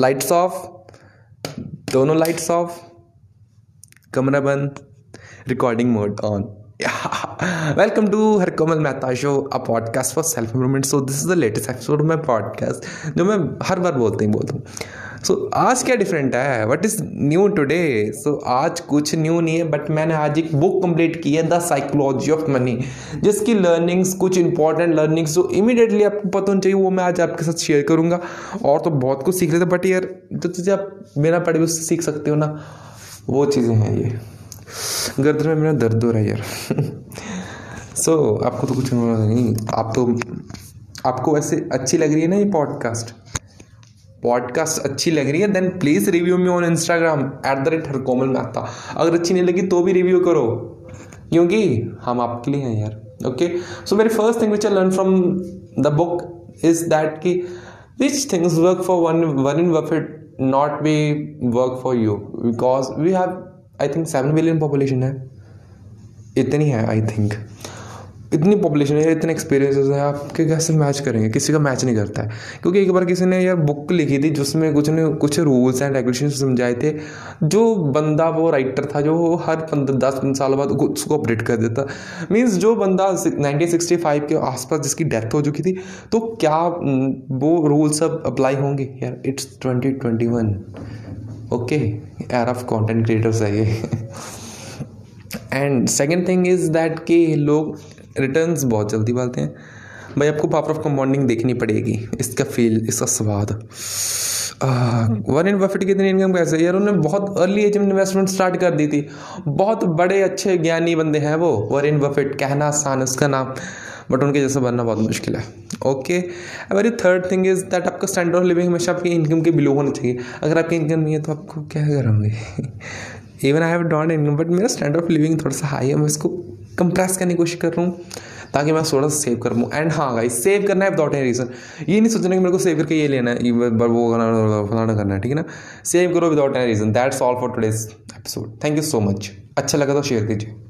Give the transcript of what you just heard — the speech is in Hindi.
लाइट्स ऑफ़ दोनों लाइट्स ऑफ़ कमरा बंद. Recording mode on welcome to her Kamal Mehta show a podcast for self improvement so this is the latest episode my podcast जो मैं हर बार बोलते ही बोलता हूँ। सो so, आज क्या डिफरेंट है? What is new today so आज कुछ न्यू नहीं है बट मैंने आज एक बुक कंप्लीट की है द साइकोलॉजी ऑफ़ मनी जिसकी लर्निंग्स कुछ इंपॉर्टेंट लर्निंग्स जो इमीडिएटली आपको पता होना चाहिए वो मैं आज आपके साथ शेयर करूँगा। और तो बहुत कुछ सीख रहे थे बट यार जो चीज़ें आप मेरा पढ़े उससे सीख सकते हो ना वो चीज़ें हैं ये। गर्दन में मेरा दर्द हो रहा है यार। सो so, आपको तो कुछ नहीं आप तो आपको वैसे अच्छी लग रही है ना ये पॉडकास्ट पॉडकास्ट अच्छी लग रही है then please review me on Instagram at the rate हर कोमल मेहता। अगर अच्छी नहीं लगी तो भी रिव्यू करो, क्योंकि हम आपके लिए हैं यार okay so very first thing which I learn from the book is that कि which things work for one one in Buffett not be work for you because we have I think seven million population है, इतनी है आई थिंक इतनी पॉपुलेशन है, इतने एक्सपीरियंसेस है आपके कैसे मैच करेंगे? किसी का मैच नहीं करता है। क्योंकि एक बार किसी ने यार बुक लिखी थी, जिसमें कुछ ने कुछ रूल्स एंड रेगुलेशन समझाए थे, जो बंदा वो राइटर था, जो हर पंद्रह, दस पंद्रह साल बाद उसको अपडेट कर देता। मीन्स जो बंदा नाइनटीन सिक्सटी फाइव के आसपास जिसकी डेथ हो चुकी थी तो क्या वो रूल्स अब अप्लाई होंगे? यार it's twenty twenty one okay era of content creators है ये। And second thing is that कि लोग रिटर्न्स बहुत जल्दी पाते हैं। भाई, आपको पावर ऑफ़ कंपाउंडिंग देखनी पड़ेगी। इसका फील इसका स्वाद। वन बफेट की इतनी इनकम कैसे यार, उन्होंने बहुत अर्ली एज में इन्वेस्टमेंट स्टार्ट कर दी थी। बहुत बड़े, अच्छे, ज्ञानी बंदे हैं वो वरिन बफेट कहना आसान उसका नाम। बट उनके जैसा बनना बहुत मुश्किल है। Okay very third thing is that आपका स्टैंडर्ड ऑफ़ लिविंग हमेशा आपकी इनकम के बिलो होना चाहिए। अगर आपकी इनकम नहीं है तो आपको क्या करोगे? Even I have that income but मेरा स्टैंडर्ड ऑफ़ लिविंग थोड़ा सा हाई है। मैं इसको कंप्रेस करने की कोशिश कर रहा हूँ, ताकि मैं थोड़ा सा सेव कर पाऊँ। एंड हाँ गाइस सेव करना है विदाउट एनी रीज़न ये नहीं सोचना कि मेरे को सेव करके ये लेना है वो करना फलाना करना है, ठीक है ना? सेव करो without any reason that's all for today's episode thank you so much अच्छा लगा तो शेयर कीजिए।